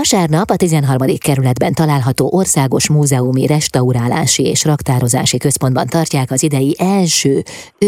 Vasárnap a 13. kerületben található Országos Múzeumi Restaurálási és Raktározási Központban tartják az idei első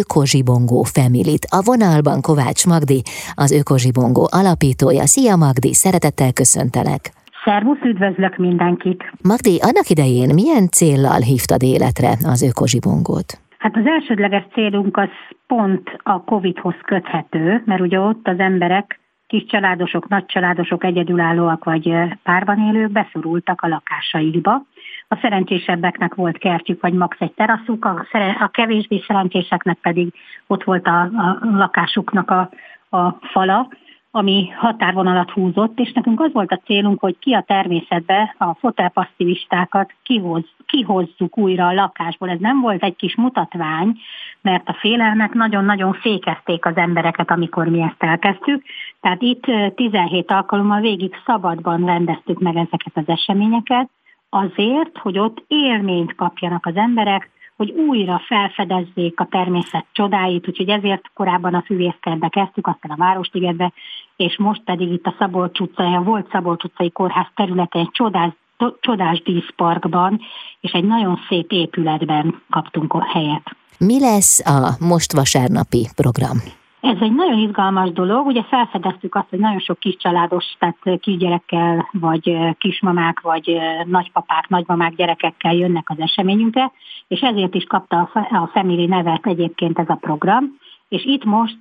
Ökozsibongó Femilit. A vonalban Kovács Magdi, az Ökozsibongó alapítója. Szia Magdi, szeretettel köszöntelek! Szervusz, üdvözlök mindenkit! Magdi, annak idején milyen céllal hívtad életre az Ökozsibongót? Hát az elsődleges célunk az pont a Covid-hoz köthető, mert ugye ott az emberek kis családosok, nagy családosok, egyedülállóak vagy párban élők beszorultak a lakásaikba. A szerencsésebbeknek volt kertjük, vagy max egy teraszuk, a, szere- a kevésbé szerencséseknek pedig ott volt a, a lakásuknak a, a fala, ami határvonalat húzott, és nekünk az volt a célunk, hogy ki a természetbe a fotelpasszivistákat kihoz, kihozzuk újra a lakásból. Ez nem volt egy kis mutatvány, mert a félelmek nagyon-nagyon fékezték az embereket, amikor mi ezt elkezdtük. Tehát itt 17 alkalommal végig szabadban rendeztük meg ezeket az eseményeket, azért, hogy ott élményt kapjanak az emberek, hogy újra felfedezzék a természet csodáit, úgyhogy ezért korábban a füvészkertbe kezdtük, aztán a Városligetbe, és most pedig itt a Szabolcs utcai, a volt Szabolcs utcai kórház területén egy csodás, csodás díszparkban, és egy nagyon szép épületben kaptunk a helyet. Mi lesz a most vasárnapi program? Ez egy nagyon izgalmas dolog, ugye felfedeztük azt, hogy nagyon sok kis családos, tehát kisgyerekkel, vagy kismamák, vagy nagypapák, nagymamák gyerekekkel jönnek az eseményünkre, és ezért is kapta a Family nevet egyébként ez a program, és itt most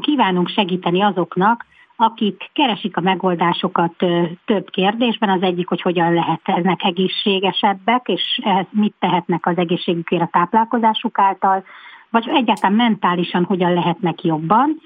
kívánunk segíteni azoknak, akik keresik a megoldásokat több kérdésben. Az egyik, hogy hogyan lehetnek egészségesebbek, és mit tehetnek az egészségükért a táplálkozásuk által, vagy egyáltalán mentálisan hogyan lehetnek jobban,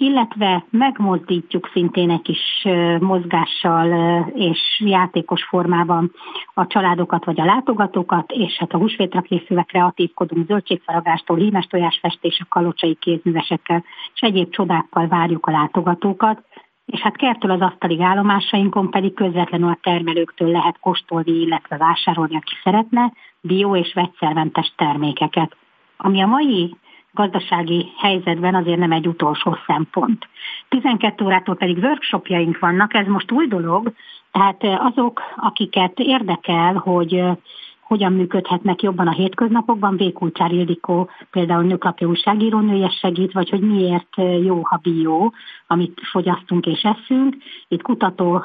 illetve megmozdítjuk szintén egy kis mozgással és játékos formában a családokat vagy a látogatókat, és hát a húsvétra készülve kreatívkodunk zöldségfaragástól, hímes tojásfestés, a kalocsai kézművesekkel és egyéb csodákkal várjuk a látogatókat, és hát kertől az asztali állomásainkon pedig közvetlenül a termelőktől lehet kóstolni, illetve vásárolni, aki szeretne, bio és vegyszermentes termékeket ami a mai gazdasági helyzetben azért nem egy utolsó szempont. 12 órától pedig workshopjaink vannak, ez most új dolog, tehát azok, akiket érdekel, hogy hogyan működhetnek jobban a hétköznapokban. Vékulcsár Ildikó például nőklapja újságírónője segít, vagy hogy miért jó, ha bió, amit fogyasztunk és eszünk. Itt kutató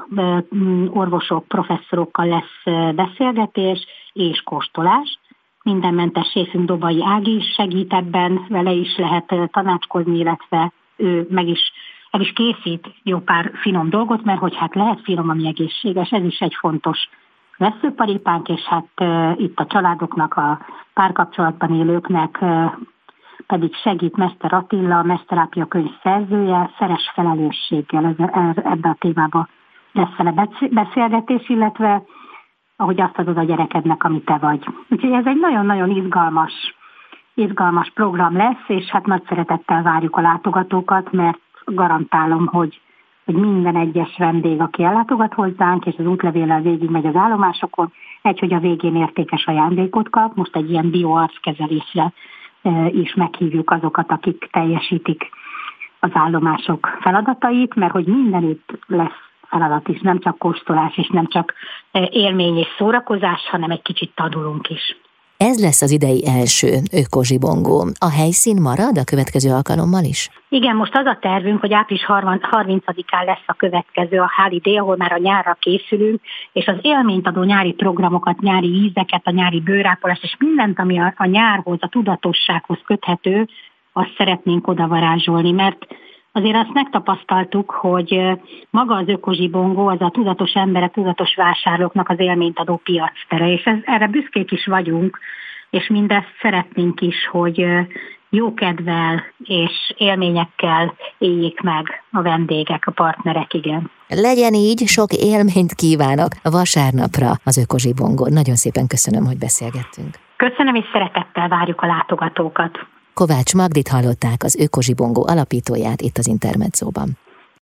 orvosok, professzorokkal lesz beszélgetés és kóstolás mindenmentes séfünk Dobai Ági is segít ebben, vele is lehet tanácskozni, illetve ő meg is el is készít jó pár finom dolgot, mert hogy hát lehet finom, ami egészséges, ez is egy fontos veszőparipánk, és hát itt a családoknak, a párkapcsolatban élőknek pedig segít Mester Attila, a Meszterápia könyv szerzője, szeres felelősséggel ez, ez, ebbe a témába lesz vele beszélgetés, illetve ahogy azt adod a gyerekednek, ami te vagy. Úgyhogy ez egy nagyon-nagyon izgalmas, izgalmas program lesz, és hát nagy szeretettel várjuk a látogatókat, mert garantálom, hogy, hogy minden egyes vendég, aki ellátogat hozzánk, és az útlevéllel végig megy az állomásokon, egy, hogy a végén értékes ajándékot kap, most egy ilyen bioarckezelésre e, is meghívjuk azokat, akik teljesítik az állomások feladatait, mert hogy mindenütt lesz feladat is, nem csak kóstolás, és nem csak élmény és szórakozás, hanem egy kicsit tanulunk is. Ez lesz az idei első ökozsibongó. A helyszín marad a következő alkalommal is? Igen, most az a tervünk, hogy április 30-án lesz a következő a Holiday, ahol már a nyárra készülünk, és az élményt adó nyári programokat, nyári ízeket, a nyári bőrápolást, és mindent, ami a, a nyárhoz, a tudatossághoz köthető, azt szeretnénk odavarázsolni, mert azért azt megtapasztaltuk, hogy maga az ökozsibongó az a tudatos emberek, tudatos vásárlóknak az élményt adó piactere, és ez, erre büszkék is vagyunk, és mindezt szeretnénk is, hogy jó kedvel és élményekkel éljék meg a vendégek, a partnerek, igen. Legyen így, sok élményt kívánok vasárnapra az Ökozsibongon. Nagyon szépen köszönöm, hogy beszélgettünk. Köszönöm, és szeretettel várjuk a látogatókat. Kovács Magdit hallották az Ökozsibongó alapítóját itt az Intermedzóban.